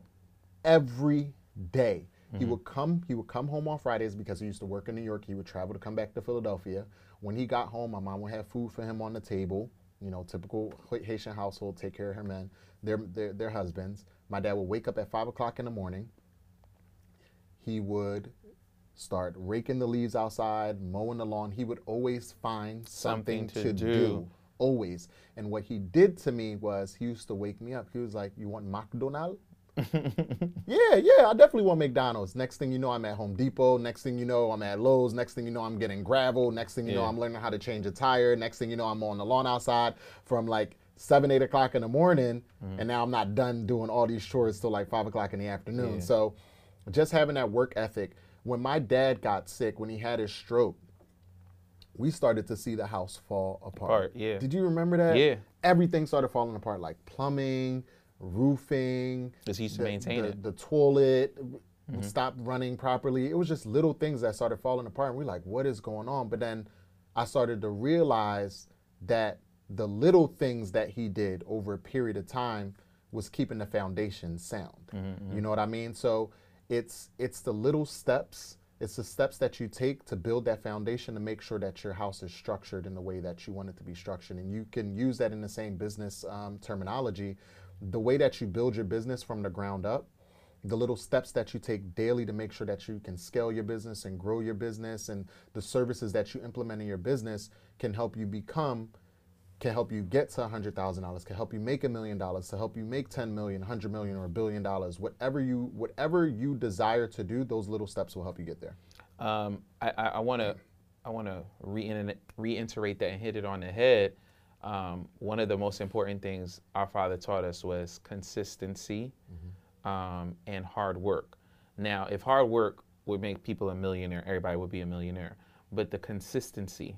every day. Mm-hmm. He would come. He would come home on Fridays because he used to work in New York. He would travel to come back to Philadelphia. When he got home, my mom would have food for him on the table. You know, typical Haitian household. Take care of her men, their their, their husbands. My dad would wake up at five o'clock in the morning. He would start raking the leaves outside, mowing the lawn. He would always find something, Something to, to do. do. Always. And what he did to me was he used to wake me up. He was like, "You want McDonald's?" Yeah, yeah, I definitely want McDonald's. Next thing you know, I'm at Home Depot. Next thing you know, I'm at Lowe's. Next thing you know, I'm getting gravel. Next thing you know, I'm learning how to change a tire. Next thing you know, I'm on the lawn outside from like seven, eight o'clock in the morning, mm-hmm. and now I'm not done doing all these chores till like five o'clock in the afternoon. Yeah. So, just having that work ethic. When my dad got sick, when he had his stroke, we started to see the house fall apart. Apart, yeah. Did you remember that? Yeah. Everything started falling apart, like plumbing, roofing. 'Cause he used to the- maintain the, it. The toilet would mm-hmm. stop running properly. It was just little things that started falling apart. And we're like, what is going on? But then I started to realize that the little things that he did over a period of time was keeping the foundation sound. Mm-hmm, mm-hmm. You know what I mean? So it's it's the little steps. It's the steps that you take to build that foundation to make sure that your house is structured in the way that you want it to be structured. And you can use that in the same business um, terminology. The way that you build your business from the ground up, the little steps that you take daily to make sure that you can scale your business and grow your business, and the services that you implement in your business can help you become can help you get to $100,000, can help you make a million dollars, to help you make 10 million, 100 million or a billion dollars. Whatever you whatever you desire to do, those little steps will help you get there. Um, I, I, I want to I want to reiterate, reiterate that and hit it on the head. Um, one of the most important things our father taught us was consistency um, and hard work. Now, if hard work would make people a millionaire, everybody would be a millionaire. But the consistency,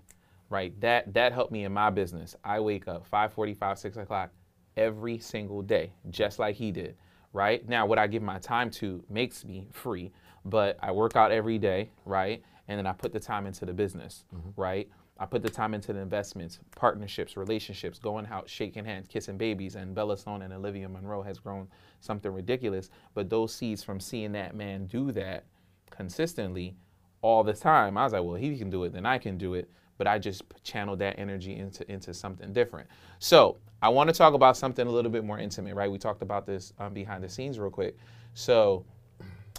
right? That that helped me in my business. I wake up 5:45, 6 o'clock every single day, just like he did. Right now, what I give my time to makes me free, but I work out every day, right? And then I put the time into the business, right? I put the time into the investments, partnerships, relationships, going out, shaking hands, kissing babies, and Bella Stone and Olivia Monroe has grown something ridiculous. But those seeds from seeing that man do that consistently all the time, I was like, well, he can do it, then I can do it. But I just channeled that energy into into something different. So I want to talk about something a little bit more intimate, right? We talked about this um, behind the scenes real quick. So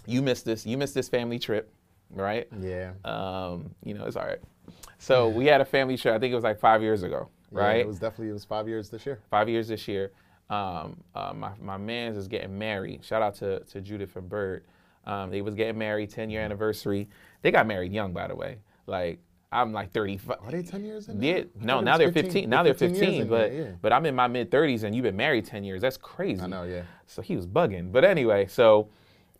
you missed this. You missed this family trip, right? Yeah. Um, you know, it's all right. So we had a family show. I think it was like five years ago, Yeah, right? it was definitely it was five years this year. five years this year. Um, uh, my my man's is getting married. Shout out to to Judith and Bird. Um, they was getting married, 10 year anniversary. They got married young, by the way. Like I'm like 35. Are they ten years in? Yeah, no, now they're 15. Now they're 15 15, but there, yeah. but I'm in my mid 30s and you've been married 10 years. That's crazy. I know, yeah. So he was bugging. But anyway, so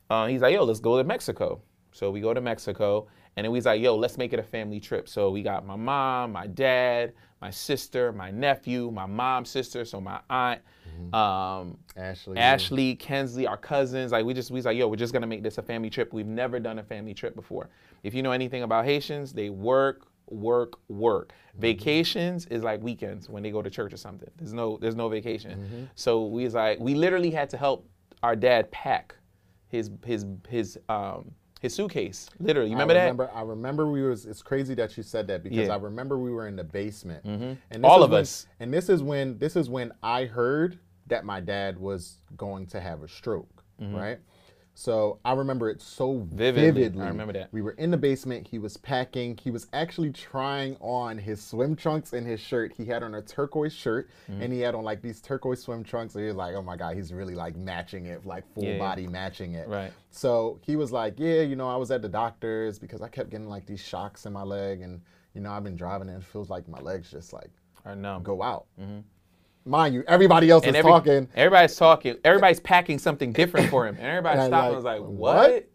uh, he's like, yo, let's go to Mexico. So we go to Mexico, and then was like, yo, let's make it a family trip. So we got my mom, my dad, my sister, my nephew, my mom's sister, so my aunt. Um, Ashley. Ashley, Kensley, our cousins, like we just we was like, yo, we're just gonna make this a family trip. We've never done a family trip before. If you know anything about Haitians, they work, work, work. Vacations is like weekends when they go to church or something. There's no there's no vacation. So we was like, we literally had to help our dad pack his his his um his suitcase. Literally, you remember, I that? I remember we was. It's crazy that you said that because Yeah. I remember we were in the basement, mm-hmm. and this All of when- us. And this is when this is when I heard that my dad was going to have a stroke, mm-hmm. right? So I remember it so Mm-hmm. Vividly. vividly. I remember that. We were in the basement. He was packing. He was actually trying on his swim trunks and his shirt. He had on a turquoise shirt Mm-hmm. and he had on like these turquoise swim trunks. So he was like, oh my God, he's really like matching it, like full Yeah. body matching it. Right. So he was like, yeah, you know, I was at the doctor's because I kept getting like these shocks in my leg. And, you know, I've been driving and it feels like my legs just like go out. Mind you, everybody else is Mm-hmm. every- talking. Everybody's talking. Everybody's packing something different for him, and everybody And stopped and like, was like, what? "What?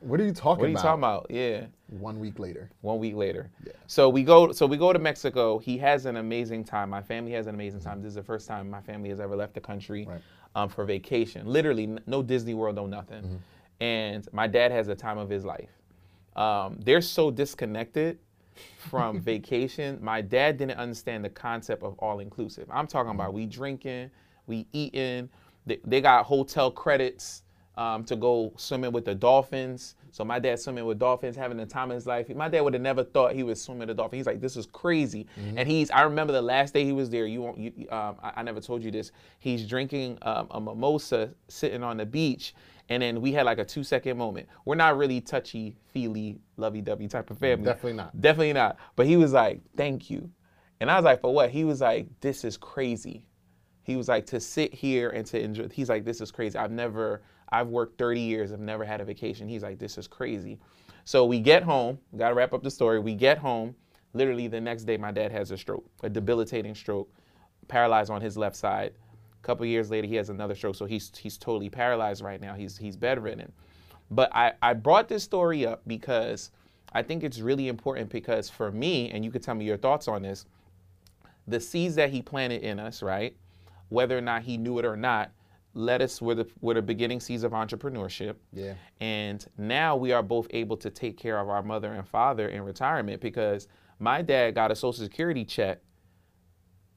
What are you talking about? What are you about? talking about?" Yeah. One week later. One week later. Yeah. So we go. So we go to Mexico. He has an amazing time. My family has an amazing time. This is the first time my family has ever left the country Right. um, for vacation. Literally, no Disney World, no nothing. Mm-hmm. And my dad has the time of his life. Um, they're so disconnected from vacation. My dad didn't understand the concept of all inclusive. I'm talking about we drinking, we eating. They, they got hotel credits um, to go swimming with the dolphins. So my dad swimming with dolphins, having the time of his life. My dad would have never thought he was swimming with a dolphin. He's like, this is crazy. And he's. I remember the last day he was there. You won't. You, um, I, I never told you this. He's drinking um, a mimosa, sitting on the beach, and then we had like a two second moment. We're not really touchy feely, lovey dovey type of family. Definitely not. Definitely not. But he was like, thank you. And I was like, for what? He was like, this is crazy. He was like, to sit here and to enjoy. He's like, this is crazy. I've never, I've worked 30 years. I've never had a vacation. He's like, this is crazy. So we get home. Got to wrap up the story. We get home. Literally the next day, my dad has a stroke, a debilitating stroke, paralyzed on his left side. A couple years later, he has another stroke. So he's he's totally paralyzed right now. He's he's bedridden. But I, I brought this story up because I think it's really important because for me, and you could tell me your thoughts on this, the seeds that he planted in us, right? Whether or not he knew it or not, led us were the were the beginning seeds of entrepreneurship. Yeah. And now we are both able to take care of our mother and father in retirement because my dad got a social security check,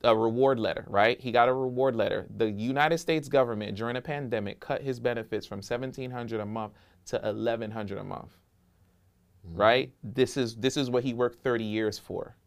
a reward letter, right? He got a reward letter. The United States government during a pandemic cut his benefits from 1700 a month to 1100 a month. Right? This is this is what he worked 30 years for,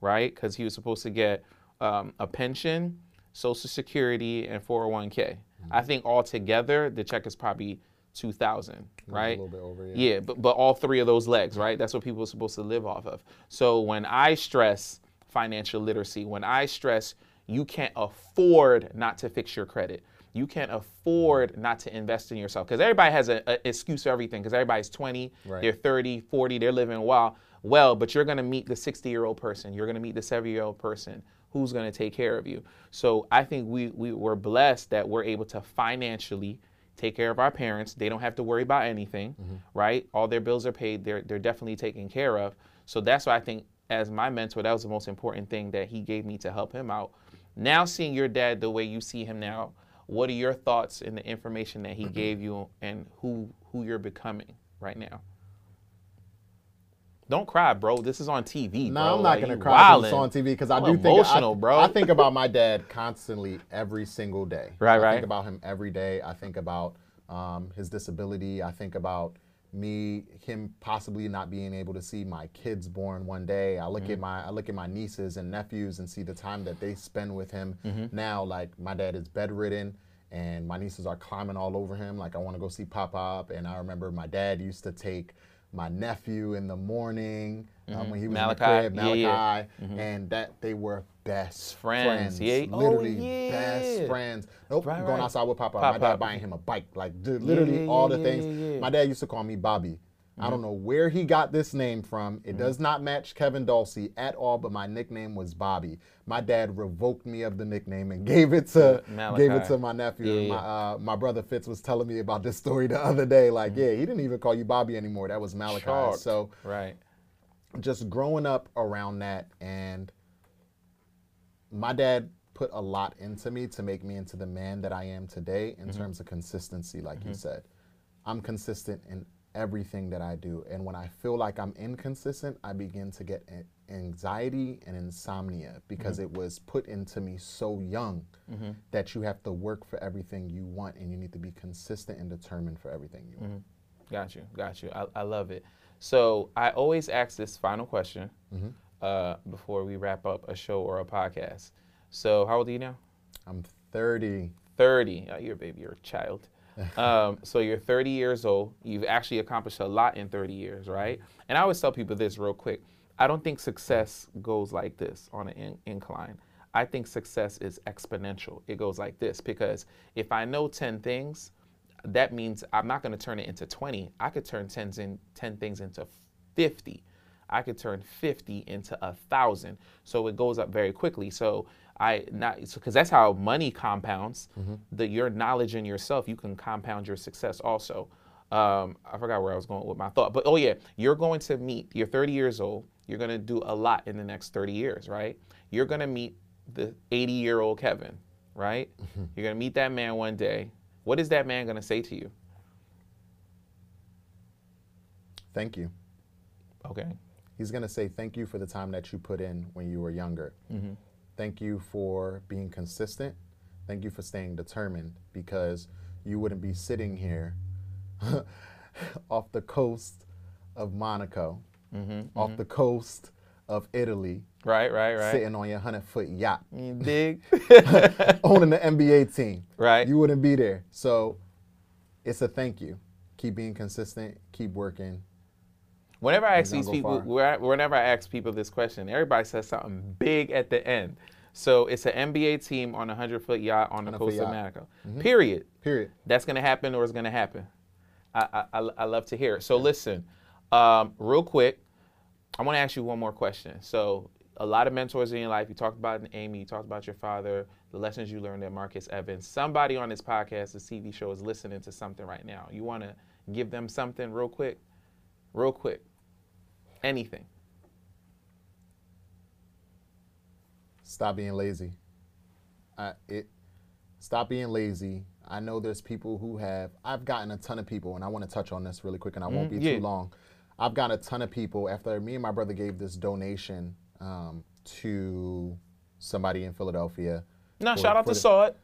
right? Cuz he was supposed to get um, a pension, social security and 401k. I think altogether the check is probably 2000, right? A little bit over. Yeah. Yeah, but, but all three of those legs, right? That's what people are supposed to live off of. So when I stress financial literacy, when I stress you can't afford not to fix your credit, you can't afford not to invest in yourself. Because everybody has an excuse for everything. Because everybody's 20, Right. they're 30, 40, they're living well, well, but you're going to meet the 60 year old person, you're going to meet the 70 year old person who's going to take care of you. So I think we, we we're blessed that we're able to financially take care of our parents. They don't have to worry about anything, mm-hmm. right? All their bills are paid. They're they're definitely taken care of. So that's why I think as my mentor, that was the most important thing that he gave me to help him out. Now seeing your dad the way you see him now, what are your thoughts and the information that he gave you and who who you're becoming right now? Don't cry, bro. This is on TV. No, bro. I'm not Like, gonna cry it's on TV because I do think emotional, I, bro. I think about my dad constantly every single day. Right, I right. think about him every day. I think about um, his disability. I think about me, him possibly not being able to see my kids born one day. I look Mm-hmm. at my I look at my nieces and nephews and see the time that they spend with him. Mm-hmm. Now, like my dad is bedridden. And my nieces are climbing all over him. Like I want to go see Pop Up. And I remember my dad used to take my nephew in the morning um, when he was Malachi. in the crib, Yeah, Malachi, yeah. and that they were best Friends, friends. yeah. Oh, Literally yeah. best friends. Nope, Right, going right. outside with Papa. Pop, my dad Pop. buying him a bike, like dude, literally yeah, all the yeah, things. yeah, Mm-hmm. yeah. My dad used to call me Bobby. I don't know where he got this name from. It Mm-hmm. does not match Kevin Dolce at all, but my nickname was Bobby. My dad revoked me of the nickname and gave it to gave it to my nephew. Yeah, my uh, my brother Fitz was telling me about this story the other day. Like, Mm-hmm. yeah, he didn't even call you Bobby anymore. That was Malachi. So right. Just growing up around that and my dad put a lot into me to make me into the man that I am today in mm-hmm. terms of consistency, like you mm-hmm. said. I'm consistent in everything that I do. And when I feel like I'm inconsistent, I begin to get anxiety and insomnia because mm-hmm. it was put into me so young that you have to work for everything you want and you need to be consistent and determined for everything you want. Got you, got you. I, I love it. So I always ask this final question uh, before we wrap up a show or a podcast. So how old are you now? I'm 30. 30. Oh, you're a baby, you're a child. um, so you're 30 years old. You've actually accomplished a lot in 30 years, right? And I always tell people this real quick. I don't think success goes like this on an in- incline. I think success is exponential. It goes like this because if I know 10 things, that means I'm not going to turn it into 20. I could turn 10, in, 10 things into 50. I could turn 50 into a thousand. So it goes up very quickly. So I not because that's how money compounds. The your knowledge in yourself, you can compound your success also. Um, I forgot where I was going with my thought, but oh yeah, you're going to meet. You're 30 years old. You're going to do a lot in the next 30 years, right? You're going to meet the 80 year old Kevin, right? You're going to meet that man one day. What is that man going to say to you? Thank you. Okay. He's going to say thank you for the time that you put in when you were younger. Mm-hmm. Thank you for being consistent. Thank you for staying determined because you wouldn't be sitting here off the coast of Monaco, mm-hmm, off mm-hmm. the coast of Italy, Right, right, right. sitting on your 100 foot yacht, You dig? owning the NBA team. Right. You wouldn't be there. So it's a thank you. Keep being consistent, keep working. Whenever I ask these people, far. whenever I ask people this question, everybody says something big at the end. So it's an NBA team on a hundred foot yacht on the coast of yacht. Mm-hmm. Period. Period. That's gonna happen or it's gonna happen. I I, I, I love to hear it. So listen, um, real quick, I want to ask you one more question. So a lot of mentors in your life. You talked about Amy. You talked about your father. The lessons you learned at Marcus Evans. Somebody on this podcast, this TV show, is listening to something right now. You want to give them something real quick, real quick. Anything. Stop being lazy. I, it. Stop being lazy. I know there's people who have. I've gotten a ton of people, and I want to touch on this really quick, and I won't mm-hmm. be yeah. too long. I've got a ton of people after me and my brother gave this donation um, to somebody in Philadelphia. No, for- shout out to It.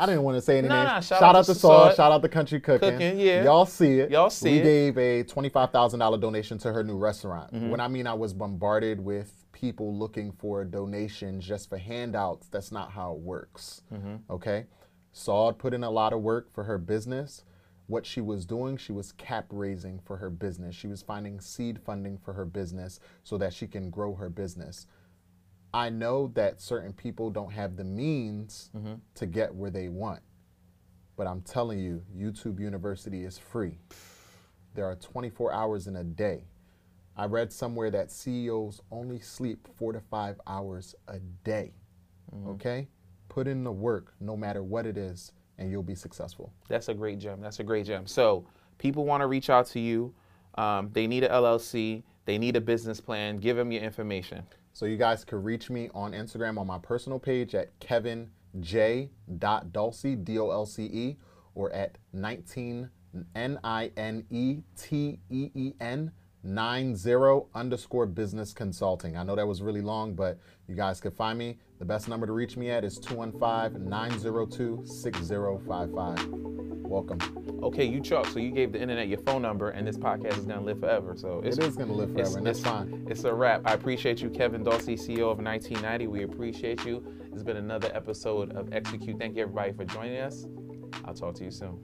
I didn't want to say any Nah, names. nah, shout, out to Saw, Saw. shout out to Country Cooking. Cooking, yeah. Y'all see it. Y'all see we it. We gave a twenty-five thousand dollar donation to her new restaurant. Mm-hmm. When I mean I was bombarded with people looking for donations just for handouts, that's not how it works. Mm-hmm. Okay, Saud put in a lot of work for her business. What she was doing, she was cap raising for her business. She was finding seed funding for her business so that she can grow her business. I know that certain people don't have the means Mm-hmm. to get where they want. But I'm telling you, YouTube University is free. There are 24 hours in a day. I read somewhere that CEOs only sleep four to five hours a day. Okay? Put in the work, no matter what it is, and you'll be successful. That's a great gem. That's a great gem. So people want to reach out to you. Um, they need a LLC. They need a business plan. Give them your information. So you guys can reach me on Instagram on my personal page at Kevin kevinj.dolce, D-O-L-C-E, or at 19, N-I-N-E-T-E-E-N, 90 underscore business consulting. I know that was really long, but you guys can find me. The best number to reach me at is 215-902-6055. Welcome. Okay, you Chuck. So you gave the internet your phone number, and this podcast is gonna live forever. So it's It is going to live it's, forever, and that's it's- fine. It's a wrap. I appreciate you, Kevin Dolce, CEO of 1990. We appreciate you. It's been another episode of Execute. Thank you, everybody, for joining us. I'll talk to you soon.